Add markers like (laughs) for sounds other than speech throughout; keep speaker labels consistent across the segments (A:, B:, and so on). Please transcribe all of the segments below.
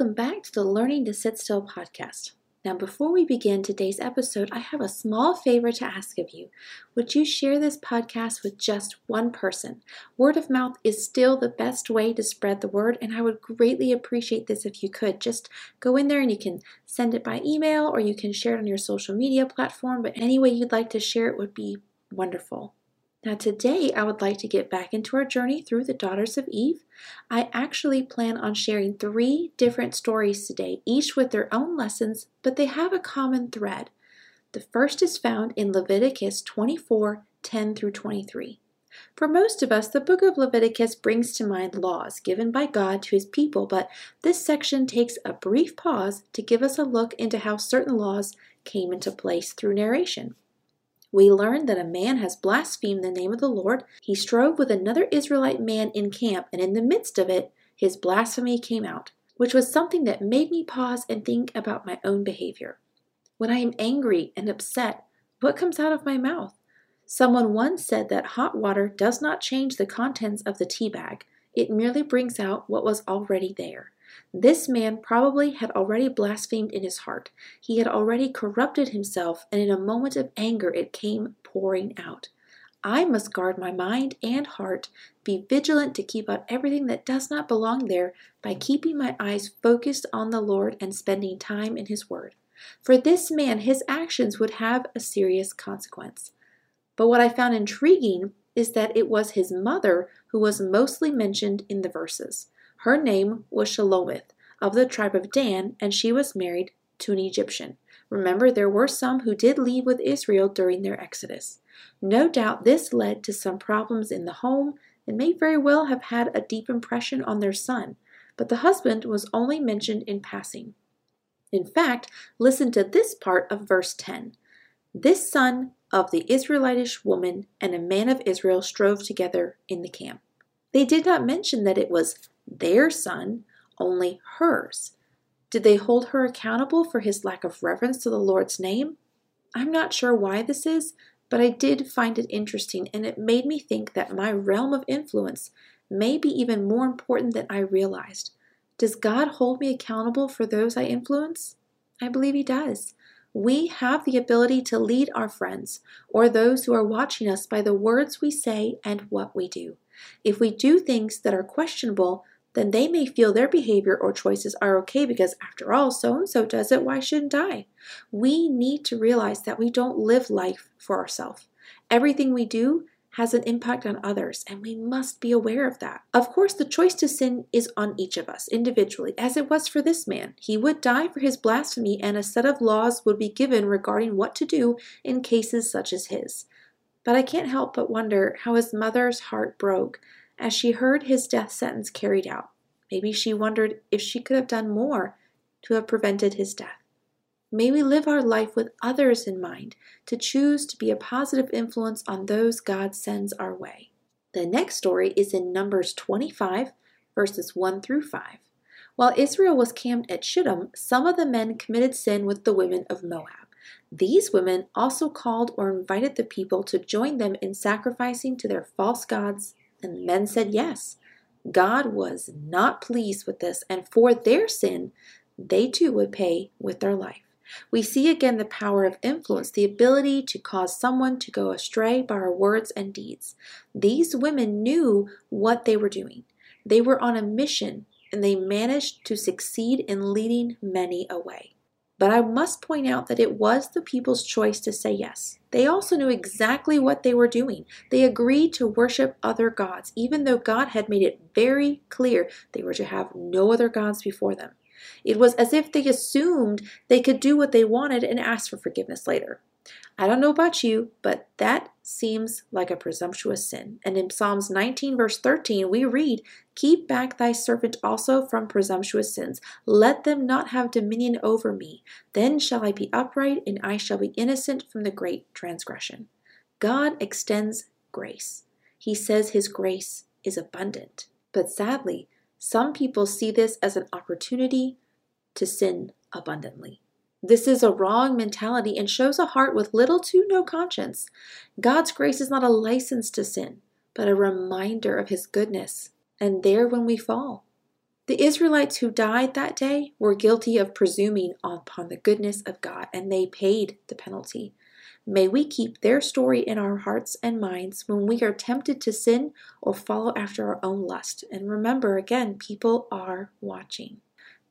A: Welcome back to the Learning to Sit Still podcast. Now, before we begin today's episode, I have a small favor to ask of you. Would you share this podcast with just one person? Word of mouth is still the best way to spread the word, and I would greatly appreciate this if you could. Just go in there and you can send it by email or you can share it on your social media platform, but any way you'd like to share it would be wonderful. Now, today I would like to get back into our journey through the Daughters of Eve. I actually plan on sharing three different stories today, each with their own lessons, but they have a common thread. The first is found in Leviticus 24 10 through 23. For most of us, the book of Leviticus brings to mind laws given by God to his people, but this section takes a brief pause to give us a look into how certain laws came into place through narration we learn that a man has blasphemed the name of the Lord. He strove with another Israelite man in camp, and in the midst of it, his blasphemy came out, which was something that made me pause and think about my own behavior. When I am angry and upset, what comes out of my mouth? Someone once said that hot water does not change the contents of the tea bag, it merely brings out what was already there. This man probably had already blasphemed in his heart. He had already corrupted himself, and in a moment of anger it came pouring out. I must guard my mind and heart, be vigilant to keep out everything that does not belong there by keeping my eyes focused on the Lord and spending time in His Word. For this man, his actions would have a serious consequence. But what I found intriguing is that it was his mother who was mostly mentioned in the verses. Her name was Shelomith of the tribe of Dan, and she was married to an Egyptian. Remember, there were some who did leave with Israel during their exodus. No doubt this led to some problems in the home and may very well have had a deep impression on their son, but the husband was only mentioned in passing. In fact, listen to this part of verse 10. This son of the Israelitish woman and a man of Israel strove together in the camp. They did not mention that it was their son, only hers. Did they hold her accountable for his lack of reverence to the Lord's name? I'm not sure why this is, but I did find it interesting and it made me think that my realm of influence may be even more important than I realized. Does God hold me accountable for those I influence? I believe He does. We have the ability to lead our friends or those who are watching us by the words we say and what we do. If we do things that are questionable, then they may feel their behavior or choices are okay because, after all, so and so does it, why shouldn't I? We need to realize that we don't live life for ourselves. Everything we do has an impact on others, and we must be aware of that. Of course, the choice to sin is on each of us individually, as it was for this man. He would die for his blasphemy, and a set of laws would be given regarding what to do in cases such as his. But I can't help but wonder how his mother's heart broke as she heard his death sentence carried out. Maybe she wondered if she could have done more to have prevented his death. May we live our life with others in mind to choose to be a positive influence on those God sends our way. The next story is in Numbers 25, verses 1 through 5. While Israel was camped at Shittim, some of the men committed sin with the women of Moab. These women also called or invited the people to join them in sacrificing to their false gods and the men said yes. God was not pleased with this, and for their sin, they too would pay with their life. We see again the power of influence, the ability to cause someone to go astray by our words and deeds. These women knew what they were doing. They were on a mission, and they managed to succeed in leading many away. But I must point out that it was the people's choice to say yes. They also knew exactly what they were doing. They agreed to worship other gods, even though God had made it very clear they were to have no other gods before them. It was as if they assumed they could do what they wanted and ask for forgiveness later. I don't know about you, but that seems like a presumptuous sin. And in Psalms 19, verse 13, we read, Keep back thy servant also from presumptuous sins. Let them not have dominion over me. Then shall I be upright, and I shall be innocent from the great transgression. God extends grace. He says his grace is abundant. But sadly, some people see this as an opportunity to sin abundantly. This is a wrong mentality and shows a heart with little to no conscience. God's grace is not a license to sin, but a reminder of His goodness. And there when we fall, The Israelites who died that day were guilty of presuming upon the goodness of God, and they paid the penalty. May we keep their story in our hearts and minds when we are tempted to sin or follow after our own lust. And remember, again, people are watching.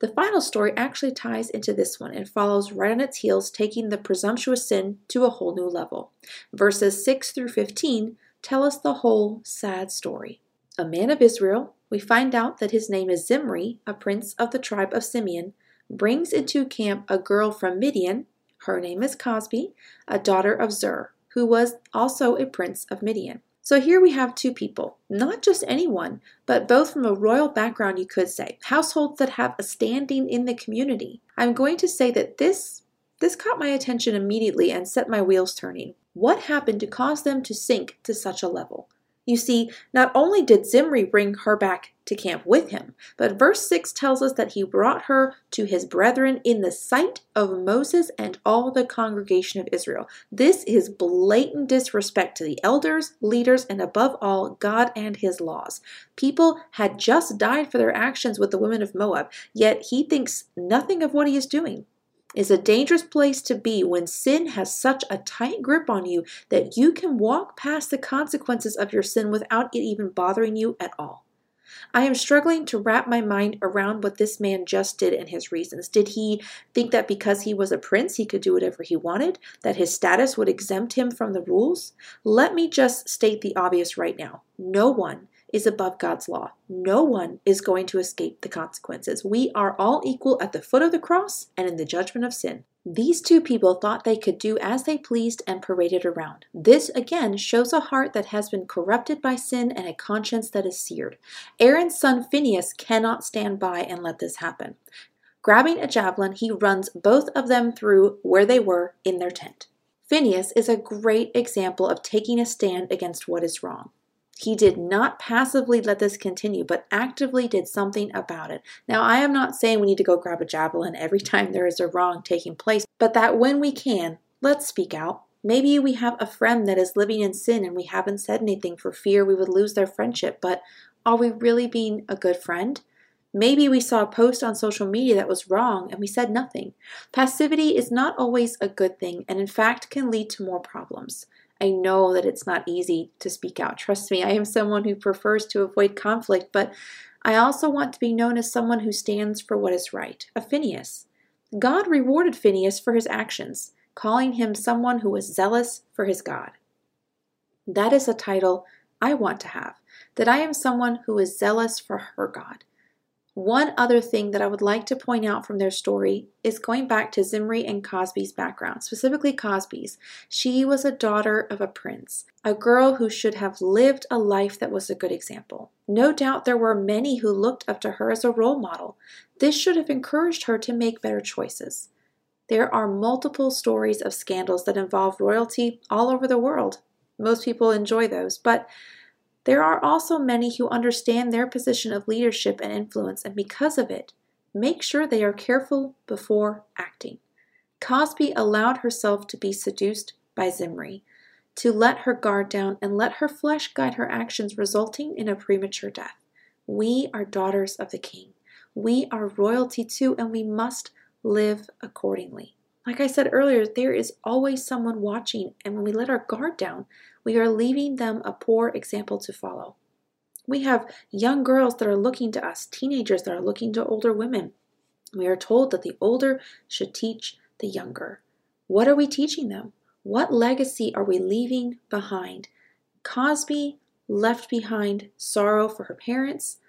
A: The final story actually ties into this one and follows right on its heels, taking the presumptuous sin to a whole new level. Verses 6 through 15 tell us the whole sad story. A man of Israel, we find out that his name is Zimri, a prince of the tribe of Simeon, brings into camp a girl from Midian. Her name is Cozbi, a daughter of Zur, who was also a prince of Midian. So here we have two people, not just anyone, but both from a royal background, you could say, households that have a standing in the community. I'm going to say that this this caught my attention immediately and set my wheels turning. What happened to cause them to sink to such a level? You see, not only did Zimri bring her back to camp with him, but verse 6 tells us that he brought her to his brethren in the sight of Moses and all the congregation of Israel. This is blatant disrespect to the elders, leaders, and above all, God and his laws. People had just died for their actions with the women of Moab, yet he thinks nothing of what he is doing is a dangerous place to be when sin has such a tight grip on you that you can walk past the consequences of your sin without it even bothering you at all. I am struggling to wrap my mind around what this man just did and his reasons. Did he think that because he was a prince, he could do whatever he wanted, that his status would exempt him from the rules? Let me just state the obvious right now. No one is above God's law. No one is going to escape the consequences. We are all equal at the foot of the cross and in the judgment of sin. These two people thought they could do as they pleased and paraded around. This again shows a heart that has been corrupted by sin and a conscience that is seared. Aaron's son Phinehas cannot stand by and let this happen. Grabbing a javelin, he runs both of them through where they were in their tent. Phinehas is a great example of taking a stand against what is wrong. He did not passively let this continue, but actively did something about it. Now, I am not saying we need to go grab a javelin every (laughs) time there is a wrong taking place, but that when we can, let's speak out. Maybe we have a friend that is living in sin and we haven't said anything for fear we would lose their friendship, but are we really being a good friend? Maybe we saw a post on social media that was wrong and we said nothing. Passivity is not always a good thing and, in fact, can lead to more problems. I know that it's not easy to speak out. Trust me, I am someone who prefers to avoid conflict, but I also want to be known as someone who stands for what is right, a Phinehas. God rewarded Phinehas for his actions, calling him someone who was zealous for his God. That is a title I want to have, that I am someone who is zealous for her God. One other thing that I would like to point out from their story is going back to Zimri and Cozbi's background, specifically Cozbi's. She was a daughter of a prince, a girl who should have lived a life that was a good example. No doubt there were many who looked up to her as a role model. This should have encouraged her to make better choices. There are multiple stories of scandals that involve royalty all over the world. Most people enjoy those, but there are also many who understand their position of leadership and influence, and because of it, make sure they are careful before acting. Cozbi allowed herself to be seduced by Zimri, to let her guard down and let her flesh guide her actions, resulting in a premature death. We are daughters of the king. We are royalty too, and we must live accordingly. Like I said earlier, there is always someone watching, and when we let our guard down, we are leaving them a poor example to follow. We have young girls that are looking to us, teenagers that are looking to older women. We are told that the older should teach the younger. What are we teaching them? What legacy are we leaving behind? Cozbi left behind sorrow for her parents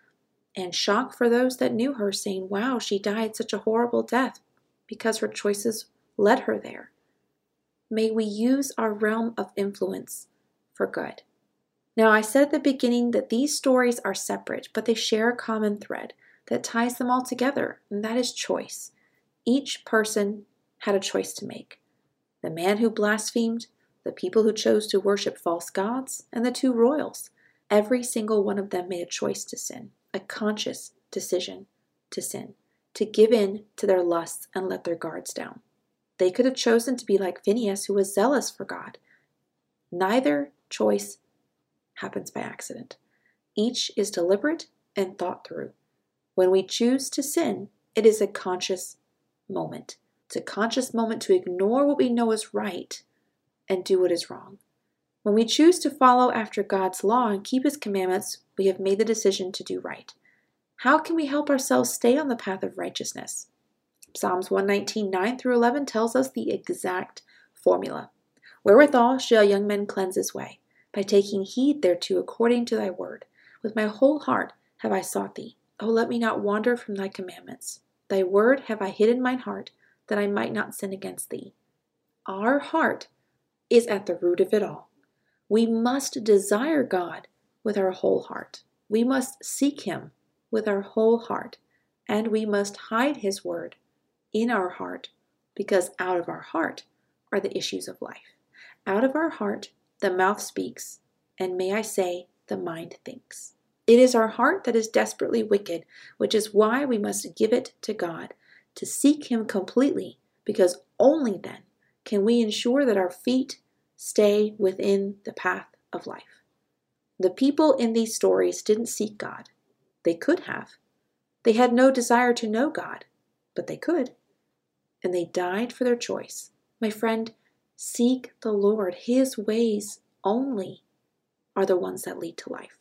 A: and shock for those that knew her, saying, Wow, she died such a horrible death because her choices led her there. May we use our realm of influence for good. Now, I said at the beginning that these stories are separate, but they share a common thread that ties them all together, and that is choice. Each person had a choice to make the man who blasphemed, the people who chose to worship false gods, and the two royals. Every single one of them made a choice to sin, a conscious decision to sin, to give in to their lusts and let their guards down. They could have chosen to be like Phinehas, who was zealous for God. Neither choice happens by accident. Each is deliberate and thought through. When we choose to sin, it is a conscious moment. It's a conscious moment to ignore what we know is right and do what is wrong. When we choose to follow after God's law and keep His commandments, we have made the decision to do right. How can we help ourselves stay on the path of righteousness? Psalms 119, 9 through 11 tells us the exact formula. Wherewithal shall young men cleanse his way? By taking heed thereto according to thy word. With my whole heart have I sought thee. O let me not wander from thy commandments. Thy word have I hid in mine heart, that I might not sin against thee. Our heart is at the root of it all. We must desire God with our whole heart. We must seek him with our whole heart, and we must hide His word in our heart because out of our heart are the issues of life. Out of our heart, the mouth speaks, and may I say, the mind thinks. It is our heart that is desperately wicked, which is why we must give it to God to seek Him completely, because only then can we ensure that our feet stay within the path of life. The people in these stories didn't seek God, they could have. They had no desire to know God, but they could. And they died for their choice. My friend, seek the Lord. His ways only are the ones that lead to life.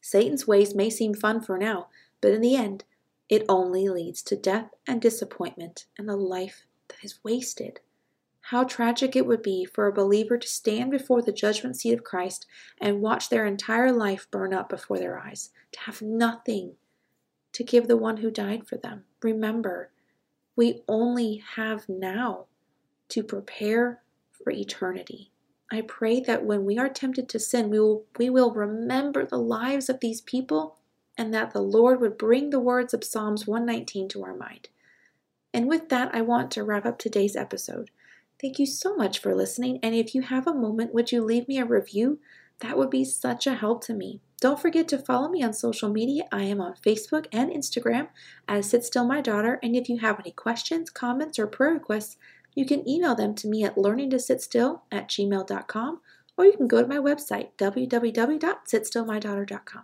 A: Satan's ways may seem fun for now, but in the end, it only leads to death and disappointment and a life that is wasted. How tragic it would be for a believer to stand before the judgment seat of Christ and watch their entire life burn up before their eyes, to have nothing to give the one who died for them. Remember, we only have now to prepare for eternity. I pray that when we are tempted to sin, we will, we will remember the lives of these people and that the Lord would bring the words of Psalms 119 to our mind. And with that, I want to wrap up today's episode. Thank you so much for listening. And if you have a moment, would you leave me a review? That would be such a help to me. Don't forget to follow me on social media. I am on Facebook and Instagram as Sit Still My Daughter. And if you have any questions, comments, or prayer requests, you can email them to me at learningtositstill at gmail.com or you can go to my website, www.sitstillmydaughter.com.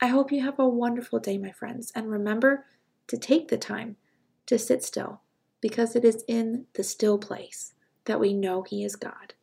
A: I hope you have a wonderful day, my friends, and remember to take the time to sit still because it is in the still place that we know He is God.